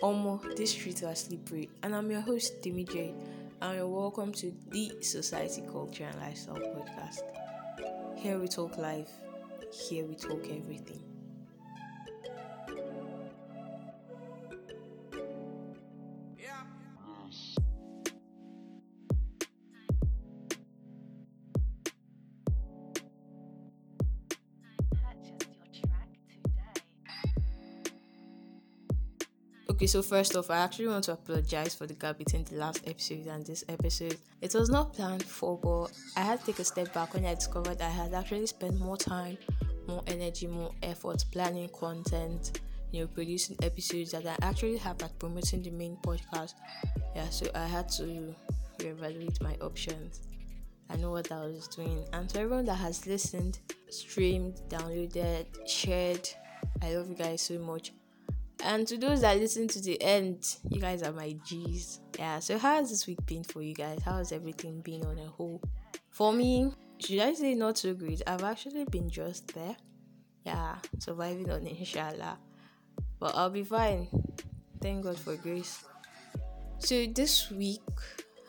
Almost this streets are slippery, and I'm your host, Timmy J, and you're welcome to the Society Culture and Lifestyle Podcast. Here we talk life, here we talk everything. So first off, I actually want to apologize for the gap between the last episode and this episode. It was not planned for, but I had to take a step back when I discovered I had actually spent more time, more energy, more effort planning content, you know, producing episodes that I actually have at promoting the main podcast. Yeah, so I had to reevaluate my options. I know what I was doing. And to everyone that has listened, streamed, downloaded, shared, I love you guys so much. And to those that listen to the end, you guys are my G's. Yeah, so how has this week been for you guys? How has everything been on a whole? For me, should I say not so great? I've actually been just there. Yeah, surviving on inshallah. But I'll be fine. Thank God for grace. So this week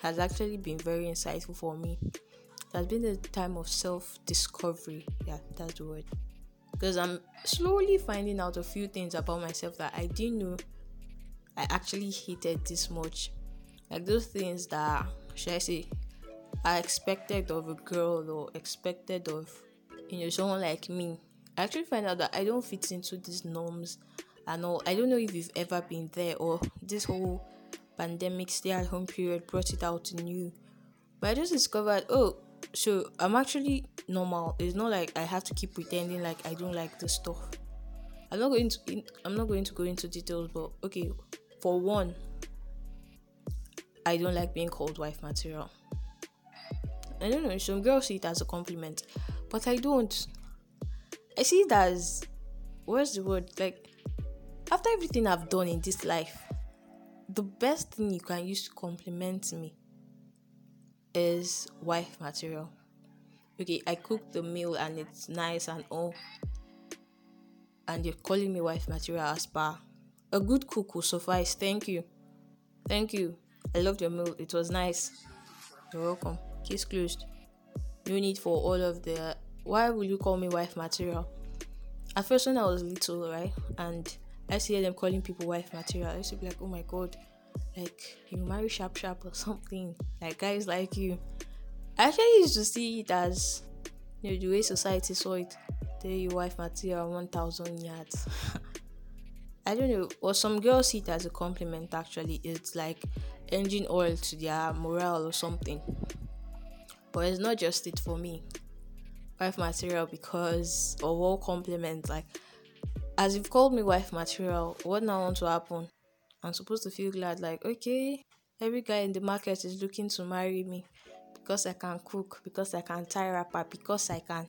has actually been very insightful for me. It has been a time of self discovery. Yeah, that's the word because I'm slowly finding out a few things about myself that I didn't know I actually hated this much. Like those things that, should I say, I expected of a girl or expected of, you know, someone like me. I actually find out that I don't fit into these norms and all. I don't know if you've ever been there or this whole pandemic stay at home period brought it out in you. But I just discovered, oh, so I'm actually normal. It's not like I have to keep pretending like I don't like this stuff. I'm not going to I'm not going to go into details, but okay, for one, I don't like being called wife material. I don't know, some girls see it as a compliment, but I don't. I see it as what's the word? Like after everything I've done in this life, the best thing you can use to compliment me is wife material. Okay, I cook the meal and it's nice and all, and you're calling me wife material as per a good cook will suffice. Thank you, thank you. I loved your meal. It was nice. You're welcome. Case closed. No need for all of the. Why will you call me wife material? At first, when I was little, right, and I see them calling people wife material, I used to be like, oh my god, like you marry sharp sharp or something like guys like you. I actually used to see it as you know the way society saw it. Tell your wife material 1000 yards. I don't know or some girls see it as a compliment actually. It's like engine oil to their morale or something. But it's not just it for me. Wife material because of all compliments like as you've called me wife material what now want to happen I'm supposed to feel glad, like, okay, every guy in the market is looking to marry me because I can cook, because I can tie wrapper, because I can.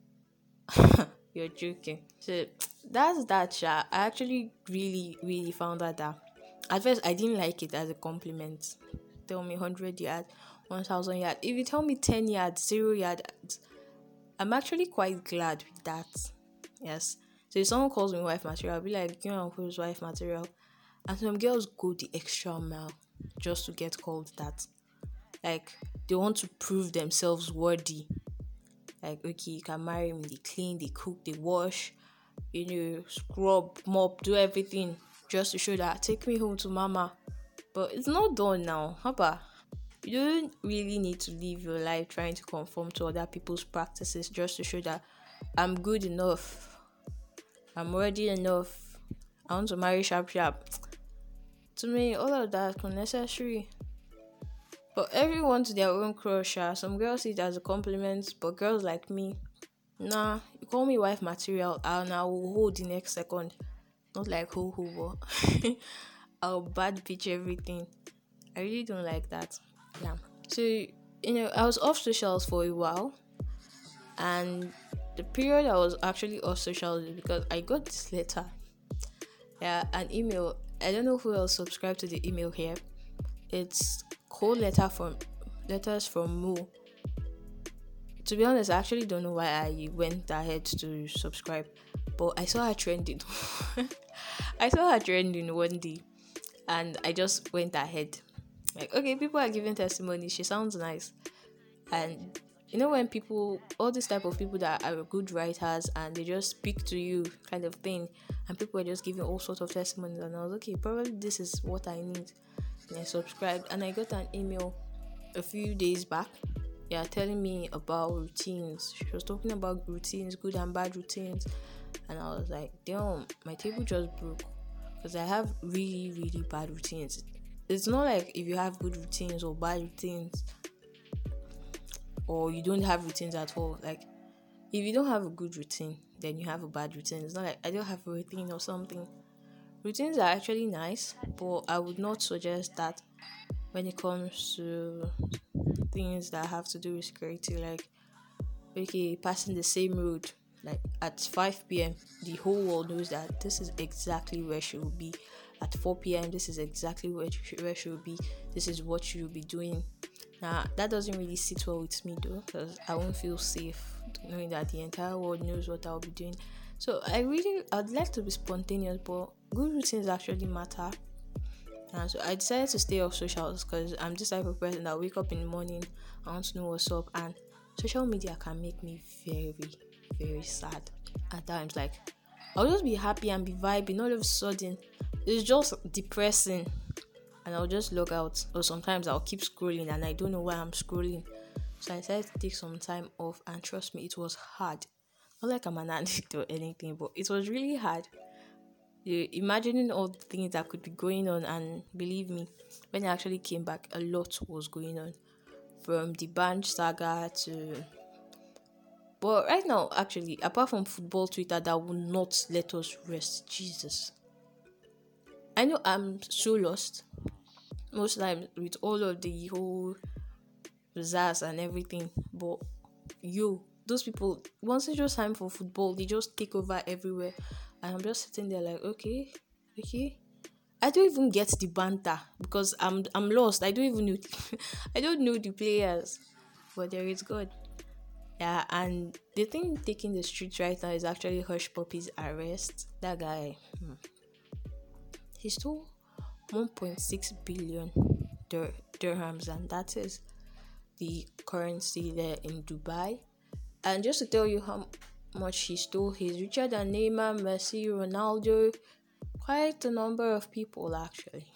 You're joking. So that's that, yeah. I actually really, really found out that at first I didn't like it as a compliment. Tell me 100 yards, 1000 yards. If you tell me 10 yards, 0 yards, I'm actually quite glad with that. Yes. So if someone calls me wife material, I'll be like, you know, who's wife material? And some girls go the extra mile just to get called that. Like they want to prove themselves worthy. Like, okay, you can marry me, they clean, they cook, they wash, you know, scrub, mop, do everything just to show that take me home to mama. But it's not done now. About you don't really need to live your life trying to conform to other people's practices just to show that I'm good enough. I'm worthy enough. I want to marry sharp sharp to me, all of that is unnecessary. But everyone to their own crush. Ah. Some girls see it as a compliment, but girls like me, nah, you call me wife material, ah, and I will hold the next second. Not like who who, but I'll bad bitch everything. I really don't like that. Yeah. So, you know, I was off socials for a while, and the period I was actually off socials because I got this letter. Yeah, an email I don't know who else subscribed to the email here. It's cold letter from letters from Moo. To be honest, I actually don't know why I went ahead to subscribe, but I saw her trending. I saw her trending one day, and I just went ahead. Like, okay, people are giving testimony. She sounds nice. And you know when people all these type of people that are good writers and they just speak to you kind of thing and people are just giving all sorts of testimonies and I was okay, probably this is what I need. And I subscribed and I got an email a few days back. Yeah, telling me about routines. She was talking about routines, good and bad routines. And I was like, damn, my table just broke. Because I have really, really bad routines. It's not like if you have good routines or bad routines or you don't have routines at all. Like if you don't have a good routine, then you have a bad routine. It's not like I don't have a routine or something. Routines are actually nice, but I would not suggest that when it comes to things that have to do with security, like okay, passing the same road like at 5 p.m the whole world knows that this is exactly where she will be at 4 p.m this is exactly where she, where she will be this is what she will be doing now that doesn't really sit well with me though, because I won't feel safe knowing that the entire world knows what I'll be doing. So I really I'd like to be spontaneous, but good routines actually matter. And so I decided to stay off socials because I'm this type of person that wake up in the morning, I want to know what's up, and social media can make me very, very sad at times. Like I'll just be happy and be vibing, all of a sudden it's just depressing and I'll just log out. Or sometimes I'll keep scrolling and I don't know why I'm scrolling. So I decided to take some time off, and trust me, it was hard. Not like I'm an addict or anything, but it was really hard. You imagining all the things that could be going on, and believe me, when I actually came back, a lot was going on. From the band saga to but right now, actually, apart from football Twitter that will not let us rest, Jesus. I know I'm so lost most times with all of the whole zazz and everything. But you, those people, once it's just time for football, they just take over everywhere. And I'm just sitting there like, okay, okay. I don't even get the banter because I'm I'm lost. I don't even know I don't know the players. But there is God. Yeah, and the thing taking the streets right now is actually Hushpuppi's arrest. That guy, hmm. he stole 1.6 billion dir- dirhams, and that is the currency there in Dubai. And just to tell you how much he stole, he's richer than Neymar, Messi, Ronaldo, quite a number of people actually.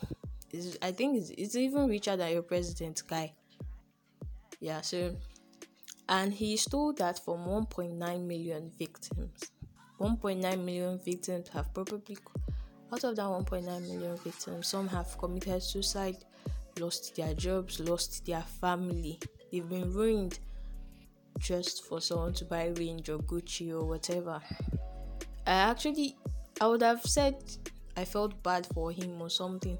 It's, I think it's, it's even richer than your president guy. Yeah, so and he stole that from 1.9 million victims. 1.9 million victims have probably out of that 1.9 million victims, some have committed suicide, lost their jobs, lost their family. They've been ruined just for someone to buy Range or Gucci or whatever. I actually, I would have said I felt bad for him or something.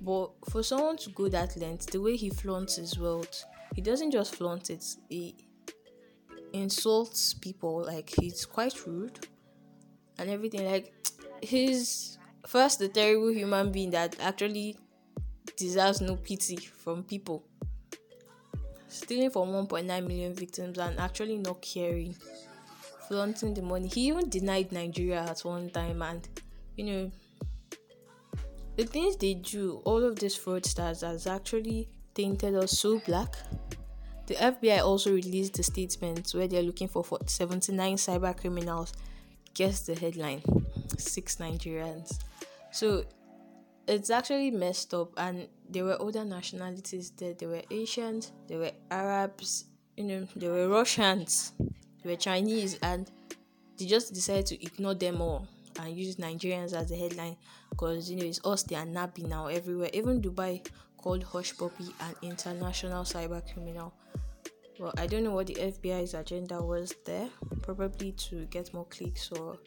But for someone to go that length, the way he flaunts his wealth, he doesn't just flaunt it, he insults people. Like, he's quite rude and everything. Like, he's first the terrible human being that actually deserves no pity from people. Stealing from 1.9 million victims and actually not caring flaunting the money. He even denied nigeria at one time and you know the things they do all of these fraudsters has actually tainted us so black. The fbi also released a statement where they're looking for 79 cyber criminals guess the headline six nigerians so it's actually messed up, and there were other nationalities there. There were Asians, there were Arabs, you know, there were Russians, there were Chinese, and they just decided to ignore them all and use Nigerians as the headline because you know it's us they are napping now everywhere. Even Dubai called Hushpuppi an international cyber criminal. Well, I don't know what the FBI's agenda was there. Probably to get more clicks or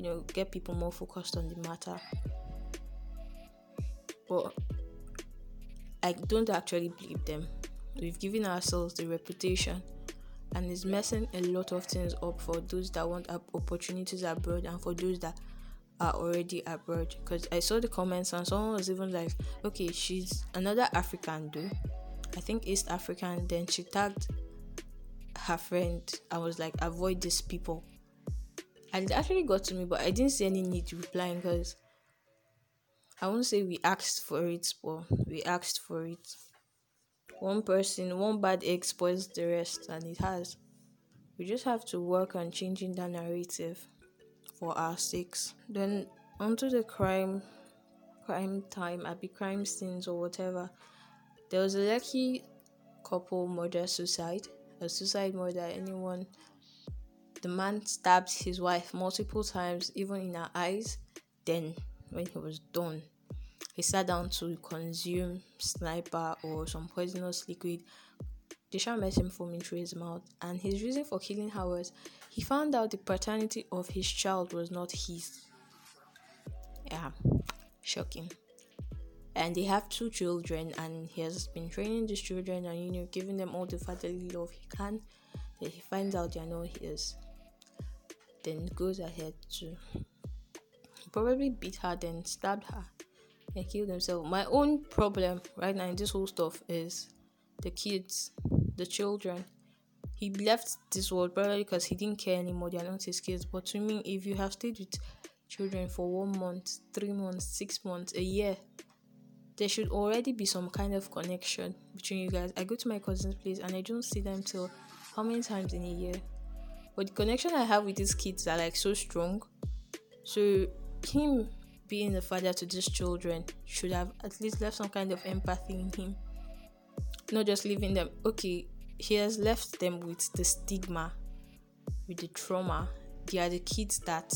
you know get people more focused on the matter but I don't actually believe them. We've given ourselves the reputation and it's messing a lot of things up for those that want opportunities abroad and for those that are already abroad. Because I saw the comments and someone was even like, okay, she's another African, though. I think East African. Then she tagged her friend. I was like, avoid these people. And it actually got to me, but I didn't see any need to reply because I won't say we asked for it, but we asked for it. One person, one bad egg spoils the rest, and it has. We just have to work on changing that narrative for our sakes. Then onto the crime, crime time, I be crime scenes or whatever. There was a lucky couple murder suicide, a suicide murder. Anyone, the man stabbed his wife multiple times, even in her eyes. Then, when he was done, he sat down to consume sniper or some poisonous liquid shot met him foaming through his mouth, and his reason for killing her was he found out the paternity of his child was not his. Yeah, shocking. And they have two children, and he has been training these children and you know giving them all the fatherly love he can. Then he finds out they are not his. Then goes ahead to probably beat her, then stabbed her, and killed himself. My own problem right now in this whole stuff is the kids the children. He left this world probably because he didn't care anymore. They are not his kids. But to me, if you have stayed with children for one month, three months, six months, a year, there should already be some kind of connection between you guys. I go to my cousin's place and I don't see them till how many times in a year? But the connection I have with these kids are like so strong. So him being the father to these children should have at least left some kind of empathy in him not just leaving them. Okay, he has left them with the stigma, with the trauma. They are the kids that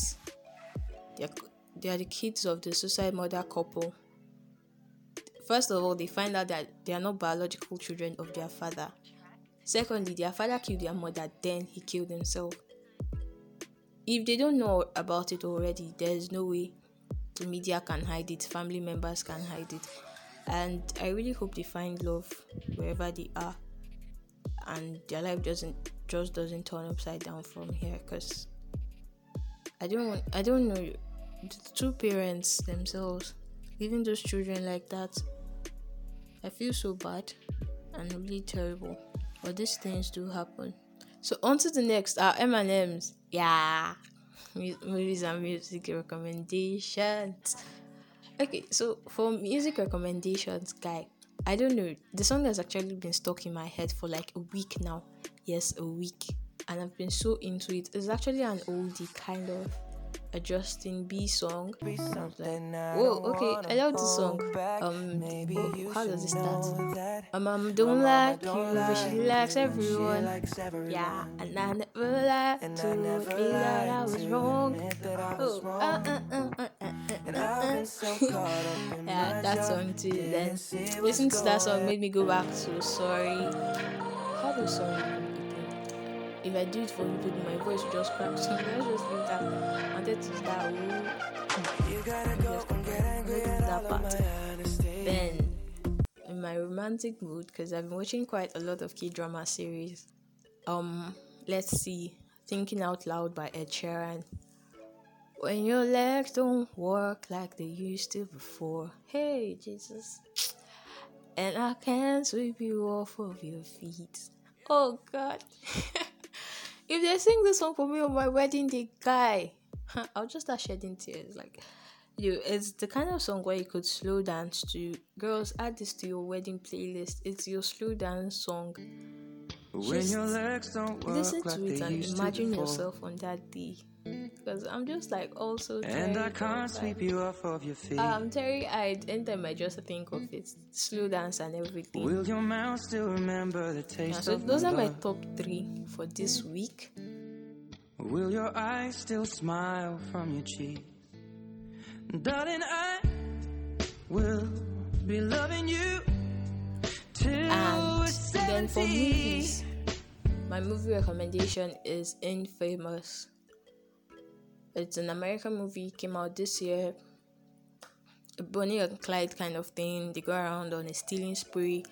they are, they are the kids of the suicide mother couple. First of all, they find out that they are not biological children of their father. Secondly, their father killed their mother, then he killed himself. If they don't know about it already, there is no way the media can hide it, family members can hide it and I really hope they find love wherever they are and their life doesn't just doesn't turn upside down from here because I don't want I don't know the two parents themselves leaving those children like that I feel so bad and really terrible but these things do happen so on to the next our M&Ms yeah movies and music recommendations Okay, so for music recommendations, guy, I don't know. The song has actually been stuck in my head for like a week now. Yes, a week. And I've been so into it. It's actually an oldie kind of a Justin B song. Like, whoa, okay, I love this song. Um, oh, how does it start? My mom don't like you, but she likes everyone. Yeah, and I never lied to admit that I was wrong. Oh, uh, uh, uh, uh, uh, uh, uh. yeah, that song too. Then listen to that song made me go back to sorry. How does song? If I do it for you, my voice will just crack. So let's just leave that. I wanted to start. You gotta go and get angry that part. Then, in my romantic mood, because I've been watching quite a lot of K drama series. Um, let's see, Thinking Out Loud by Ed Sheeran. When your legs don't work like they used to before, hey Jesus, and I can't sweep you off of your feet. Oh God. if they sing this song for me on my wedding day, guy, I'll just start shedding tears. Like, you, it's the kind of song where you could slow dance to. Girls, add this to your wedding playlist. It's your slow dance song. When your legs don't work listen to like it and imagine yourself on that day. Because I'm just like also And I can't sweep you off of your feet. Um, I'm teary eyed anytime I just think of it. Slow dance and everything. Will your mouth still remember the taste yeah, so of those are my top three for this week. Will your eyes still smile from your cheeks? Darling, I will be loving you till and then for movies, my movie recommendation is Infamous. It's an American movie, came out this year. A Bonnie and Clyde kind of thing. They go around on a stealing spree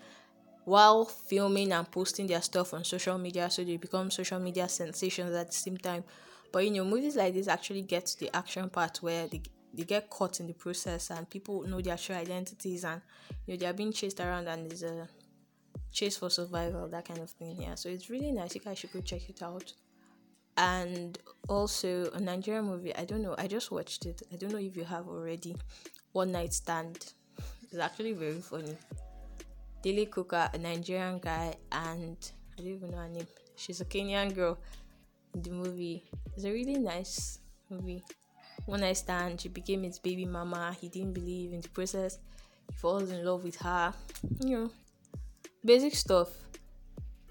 while filming and posting their stuff on social media, so they become social media sensations at the same time. But you know, movies like this actually get to the action part where they they get caught in the process and people know their true identities and you know they are being chased around and there's a chase for survival, that kind of thing. Yeah, so it's really nice. You guys should go check it out and also a Nigerian movie. I don't know. I just watched it. I don't know if you have already. one night stand. It's actually very funny. Daily Cooker, a Nigerian guy, and I don't even know her name. She's a Kenyan girl in the movie. It's a really nice movie. One night stand, she became his baby mama. He didn't believe in the process. He falls in love with her. You know, basic stuff.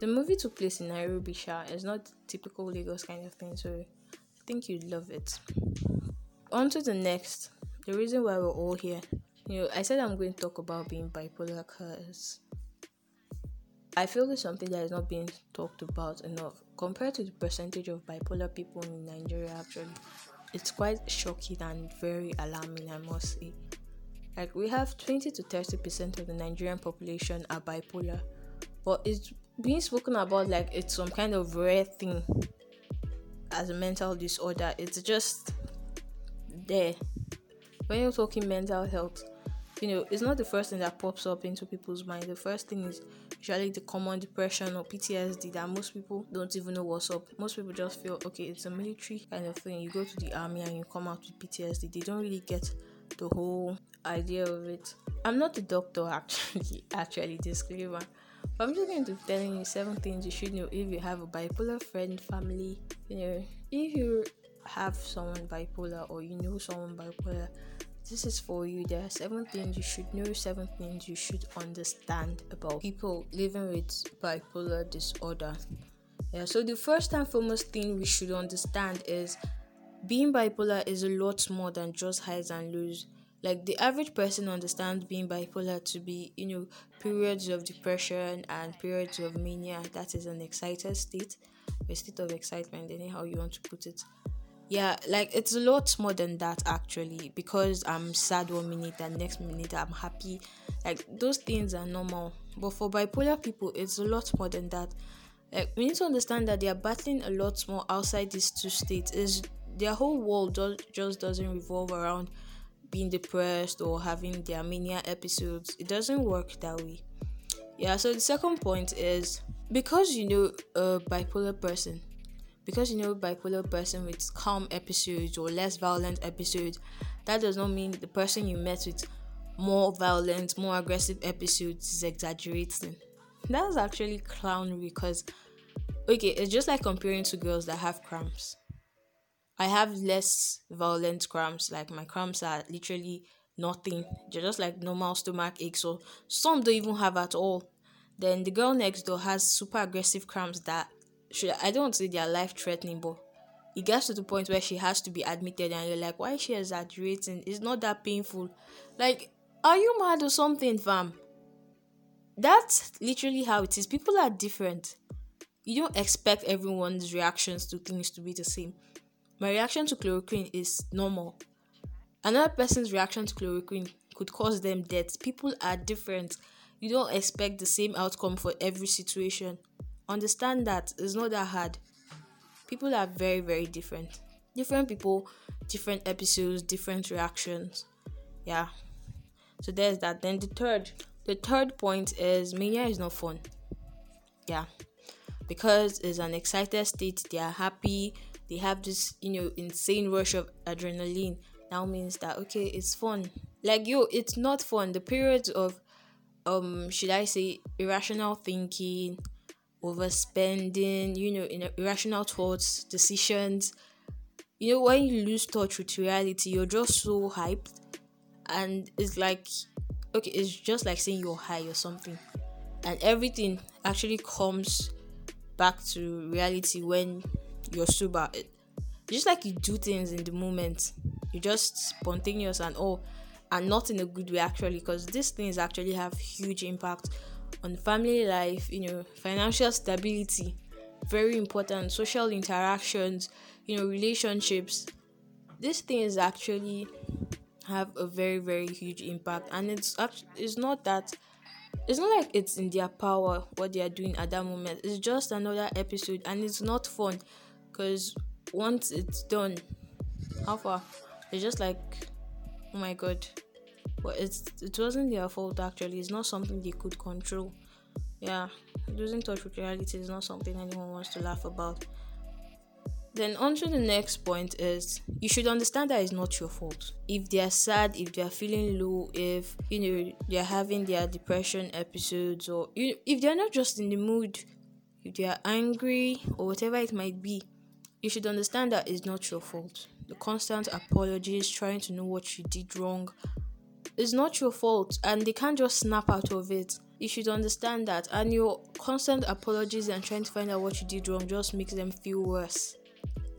The movie took place in Nairobi, Sha. It's not typical Lagos kind of thing, so I think you'd love it. On to the next. The reason why we're all here. You know, I said I'm going to talk about being bipolar because I feel it's something that is not being talked about enough compared to the percentage of bipolar people in Nigeria. Actually, it's quite shocking and very alarming, I must say. Like we have 20 to 30 percent of the Nigerian population are bipolar, but it's being spoken about like it's some kind of rare thing as a mental disorder. It's just there. When you're talking mental health, you know, it's not the first thing that pops up into people's mind. The first thing is usually the common depression or PTSD that most people don't even know what's up. Most people just feel okay, it's a military kind of thing. You go to the army and you come out with PTSD. They don't really get the whole idea of it. I'm not a doctor actually, actually disclaimer. But I'm just going to be telling you seven things you should know if you have a bipolar friend, family, you know, if you have someone bipolar or you know someone bipolar, this is for you. There are seven things you should know, seven things you should understand about people living with bipolar disorder. Yeah, so the first and foremost thing we should understand is being bipolar is a lot more than just highs and lows. Like the average person understands being bipolar to be, you know, periods of depression and periods of mania. That is an excited state, a state of excitement, anyhow you want to put it. Yeah, like it's a lot more than that actually because I'm sad one minute and next minute I'm happy. Like those things are normal. But for bipolar people, it's a lot more than that. Like we need to understand that they are battling a lot more outside these two states. Is their whole world just, just doesn't revolve around being depressed or having their mania episodes. It doesn't work that way. Yeah, so the second point is because you know a bipolar person because you know a bipolar person with calm episodes or less violent episodes that does not mean the person you met with more violent more aggressive episodes is exaggerating that's actually clownery because okay it's just like comparing to girls that have cramps i have less violent cramps like my cramps are literally nothing they're just like normal stomach aches or some don't even have at all then the girl next door has super aggressive cramps that should I don't say they are life threatening, but it gets to the point where she has to be admitted, and you're like, why is she exaggerating? It's not that painful. Like, are you mad or something, fam? That's literally how it is. People are different. You don't expect everyone's reactions to things to be the same. My reaction to chloroquine is normal. Another person's reaction to chloroquine could cause them death. People are different. You don't expect the same outcome for every situation understand that it's not that hard. People are very, very different. Different people, different episodes, different reactions. Yeah. So there's that. Then the third, the third point is mania is not fun. Yeah. Because it's an excited state, they are happy, they have this, you know, insane rush of adrenaline. Now means that okay, it's fun. Like yo, it's not fun. The periods of um should I say irrational thinking, overspending, you know, irrational thoughts, decisions. You know, when you lose touch with reality, you're just so hyped, and it's like, okay, it's just like saying you're high or something, and everything actually comes back to reality when you're sober. just like you do things in the moment, you're just spontaneous and all, and not in a good way actually, because these things actually have huge impact on family life, you know, financial stability, very important, social interactions, you know, relationships. These things actually have a very very huge impact and it's actually it's not that it's not like it's in their power what they are doing at that moment it's just another episode and it's not fun because once it's done how far? It's just like oh my god. But it's it wasn't their fault actually. It's not something they could control. Yeah losing touch with reality is not something anyone wants to laugh about. Then on to the next point is you should understand that it's not your fault. If they are sad, if they are feeling low, if you know they're having their depression episodes, or you, if they're not just in the mood, if they are angry or whatever it might be, you should understand that it's not your fault. The constant apologies, trying to know what you did wrong, is not your fault, and they can't just snap out of it. You should understand that and your constant apologies and trying to find out what you did wrong just makes them feel worse.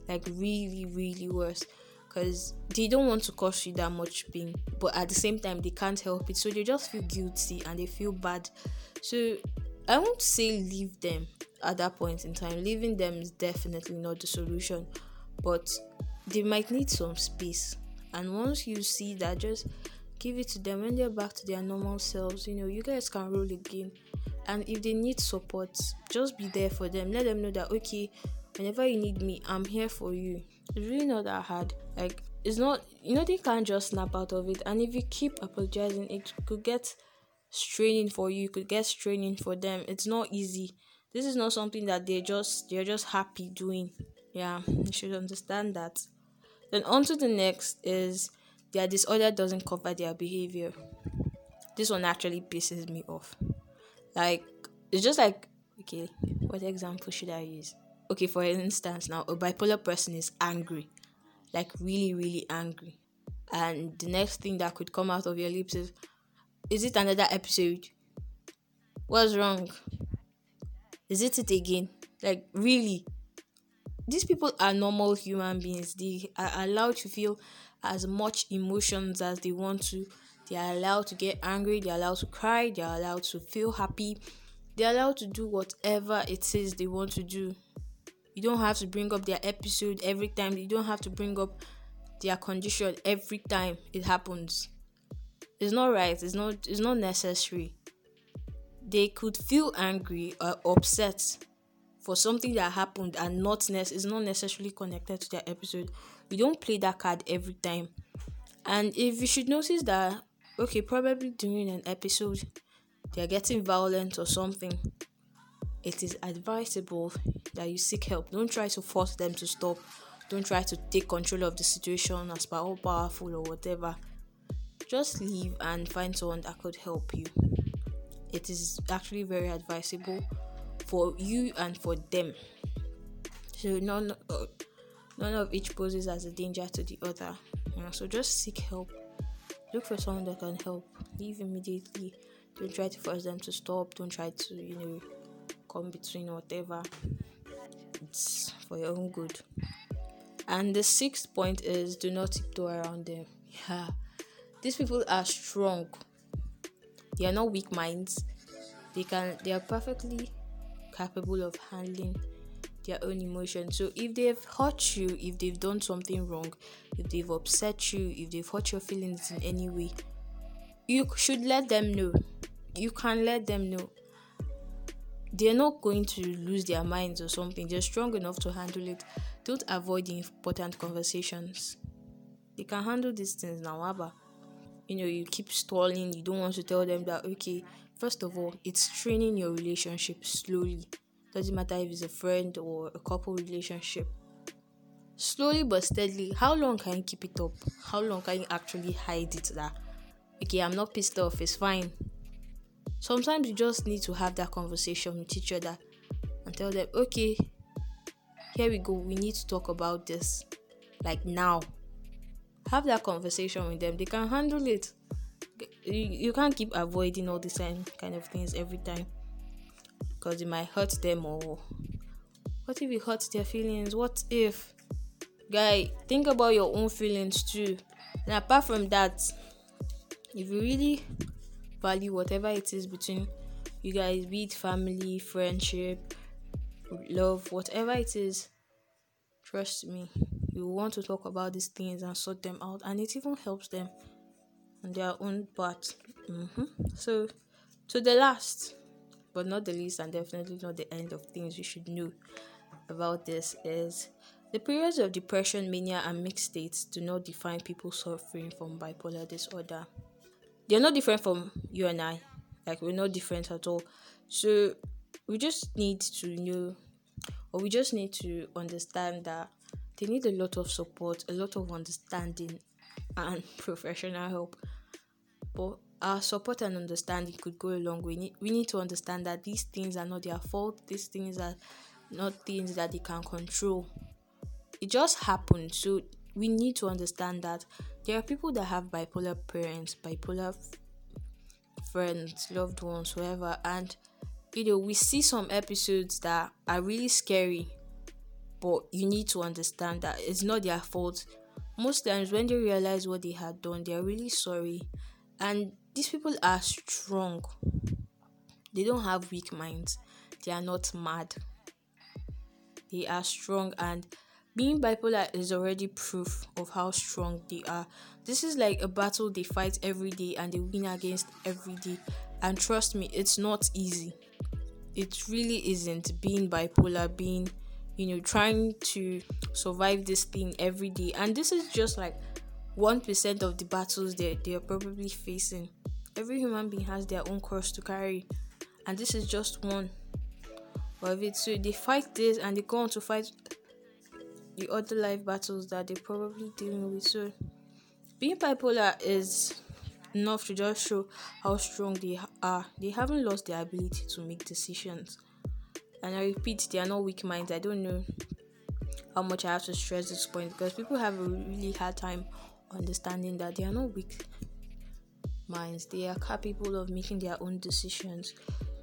Like really really worse. Because they don't want to cause you that much pain but at the same time they can't help it. So they just feel guilty and they feel bad. So i won't say leave them at that point in time. Leaving them is definitely not the solution but they might need some space. And once you see that just give it to them. When they're back to their normal selves you know you guys can roll again. And if they need support just be there for them. Let them know that okay whenever you need me, I'm here for you. It's really not that hard. Like it's not you know they can't just snap out of it. And if you keep apologizing it could get straining for you, you could get straining for them. It's not easy. This is not something that they're just they're just happy doing. Yeah, you should understand that. Then on to the next is their disorder doesn't cover their behavior. This one actually pisses me off. Like it's just like okay, what example should I use? okay, for instance, now a bipolar person is angry, like really, really angry, and the next thing that could come out of your lips is, "Is it another episode? What's wrong? Is it it again?" Like really, these people are normal human beings. They are allowed to feel as much emotions as they want to. They are allowed to get angry. They are allowed to cry. They are allowed to feel happy. They are allowed to do whatever it is they want to do you don't have to bring up their episode every time. You don't have to bring up their condition every time it happens. It's not right. It's not it's not necessary. They could feel angry or upset for something that happened and not ne- is not necessarily connected to their episode. We don't play that card every time. And if you should notice that okay, probably during an episode they're getting violent or something, it is advisable that you seek help. Don't try to force them to stop. Don't try to take control of the situation as all powerful or whatever. Just leave and find someone that could help you. It is actually very advisable for you and for them. So none, uh, none of each poses as a danger to the other. You know, so just seek help. Look for someone that can help. Leave immediately. Don't try to force them to stop. Don't try to, you know, come between whatever it's for your own good and the sixth point is do not tiptoe around them yeah these people are strong they are not weak minds they can they are perfectly capable of handling their own emotions so if they've hurt you if they've done something wrong if they've upset you if they've hurt your feelings in any way you should let them know you can let them know they're not going to lose their minds or something. They're strong enough to handle it. Don't avoid important conversations. They can handle these things now, aber you know, you keep stalling, you don't want to tell them that okay, first of all, it's training your relationship slowly. Doesn't matter if it's a friend or a couple relationship. Slowly but steadily, how long can you keep it up? How long can you actually hide it that okay, I'm not pissed off, it's fine sometimes you just need to have that conversation with each other and tell them, okay, here we go, we need to talk about this like now. Have that conversation with them, they can handle it. You, you can't keep avoiding all the same kind of things every time because it might hurt them or what if it hurts their feelings? What if, guy, think about your own feelings too. And apart from that, if you really value whatever it is between you guys, be it family, friendship, love, whatever it is. Trust me, you want to talk about these things and sort them out, and it even helps them on their own part. Mm-hmm. So, to the last, but not the least, and definitely not the end of things you should know about this is the periods of depression, mania, and mixed states do not define people suffering from bipolar disorder they're not different from you and I. Like we're not different at all. So we just need to know or we just need to understand that they need a lot of support, a lot of understanding, and professional help. But our support and understanding could go a long way. We need, we need to understand that these things are not their fault, these things are not things that they can control. It just happened. So we need to understand that there are people that have bipolar parents, bipolar f- friends, loved ones, whoever, and you know, we see some episodes that are really scary, but you need to understand that it's not their fault. Most times, when they realize what they had done, they are really sorry, and these people are strong. They don't have weak minds. They are not mad. They are strong, and being bipolar is already proof of how strong they are. This is like a battle they fight every day and they win against every day. And trust me, it's not easy. It really isn't being bipolar, being, you know, trying to survive this thing every day. And this is just like 1% of the battles they, they are probably facing. Every human being has their own cross to carry, and this is just one of it. So they fight this and they go on to fight the other life battles that they're probably dealing with. So being bipolar is enough to just show how strong they are. They haven't lost their ability to make decisions. And I repeat, they are not weak minds. I don't know how much I have to stress this point because people have a really hard time understanding that they are not weak minds. They are capable of making their own decisions.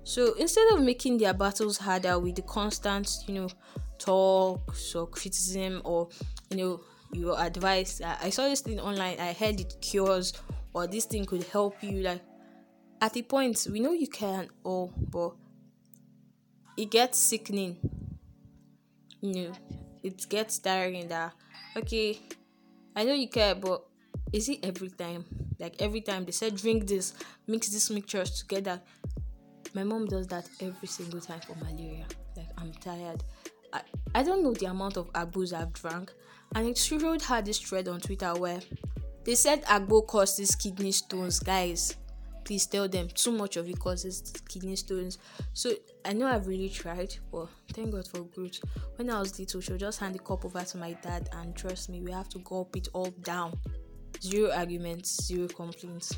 So instead of making their battles harder with the constant, you know, talks or criticism or you know your advice, I saw this thing online. I heard it cures or this thing could help you. Like at the point, we know you can, oh, but it gets sickening. You know, it gets tiring. That okay, I know you care, but is it every time? Like every time they said drink this, mix these mixtures together. My mom does that every single time for malaria. Like I'm tired. I, I don't know the amount of agbos I've drank, and it showed her this thread on Twitter where they said agbo causes kidney stones, guys. Please tell them too much of it causes kidney stones. So I know I've really tried, but thank God for growth. When I was little, she'll just hand the cup over to my dad, and trust me, we have to gulp it all down. Zero arguments, zero complaints.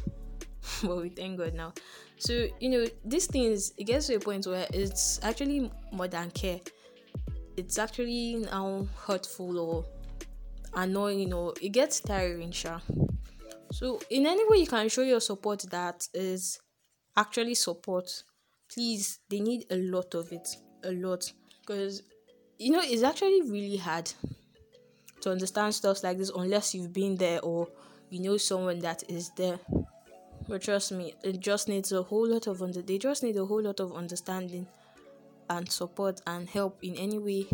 but we thank God now. So you know, these things it gets to a point where it's actually more than care. It's actually now hurtful or annoying. You know, it gets tiring, sure. So in any way you can show your support that is actually support, please. They need a lot of it, a lot, because you know it's actually really hard to understand stuff like this unless you've been there or you know someone that is there. But trust me, it just needs a whole lot of under. They just need a whole lot of understanding and support and help in any way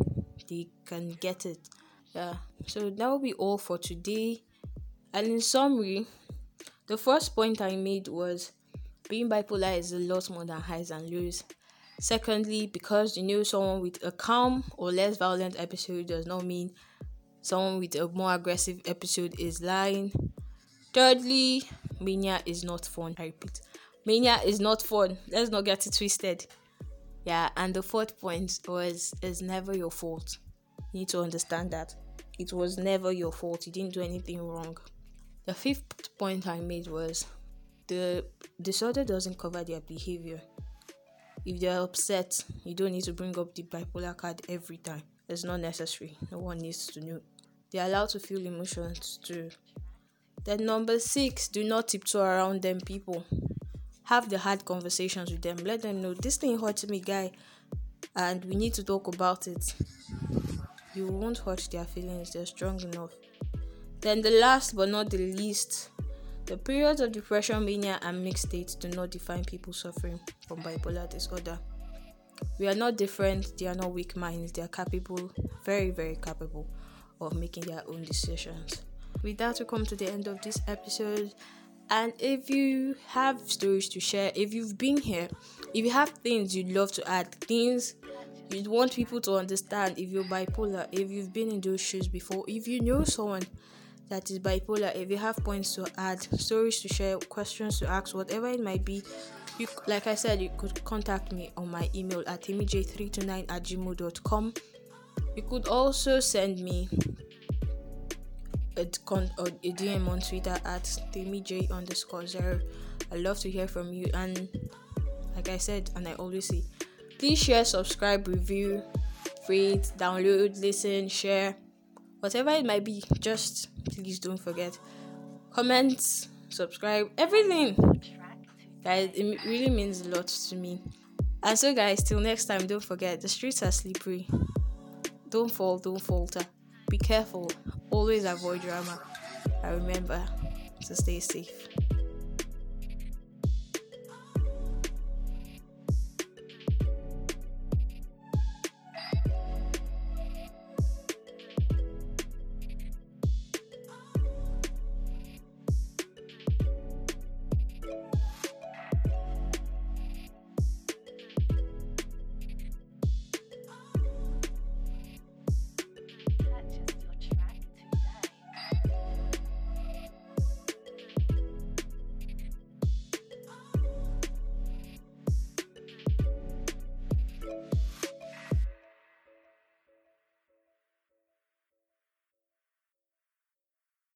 they can get it. Yeah. So that will be all for today. And in summary, the first point I made was being bipolar is a lot more than highs and lows. Secondly, because you know someone with a calm or less violent episode does not mean someone with a more aggressive episode is lying. Thirdly, mania is not fun. I repeat, mania is not fun. Let's not get it twisted. Yeah, and the fourth point was it's never your fault. You need to understand that it was never your fault. You didn't do anything wrong. The fifth point I made was the disorder doesn't cover their behavior. If they're upset, you don't need to bring up the bipolar card every time. It's not necessary. No one needs to know. They're allowed to feel emotions too. Then number six, do not tiptoe around them people. Have the hard conversations with them. Let them know this thing hurts me, guy, and we need to talk about it. You won't hurt their feelings, they're strong enough. Then the last but not the least, the periods of depression, mania, and mixed states do not define people suffering from bipolar disorder. We are not different, they are not weak minds, they are capable, very, very capable of making their own decisions with that, we come to the end of this episode. And if you have stories to share, if you've been here, if you have things you'd love to add, things you'd want people to understand, if you're bipolar, if you've been in those shoes before, if you know someone that is bipolar, if you have points to add, stories to share, questions to ask, whatever it might be, you like I said, you could contact me on my email at imij329 at gmail.com. You could also send me a, con- a DM on Twitter at TemiJ underscore zero. i love to hear from you. And like I said, and I always say, please share, subscribe, review, rate, download, listen, share, whatever it might be. Just please don't forget. Comment, subscribe, everything. Guys, it really means a lot to me. And so, guys, till next time, don't forget the streets are slippery. Don't fall, don't falter. Be careful. Always avoid drama. And remember to stay safe.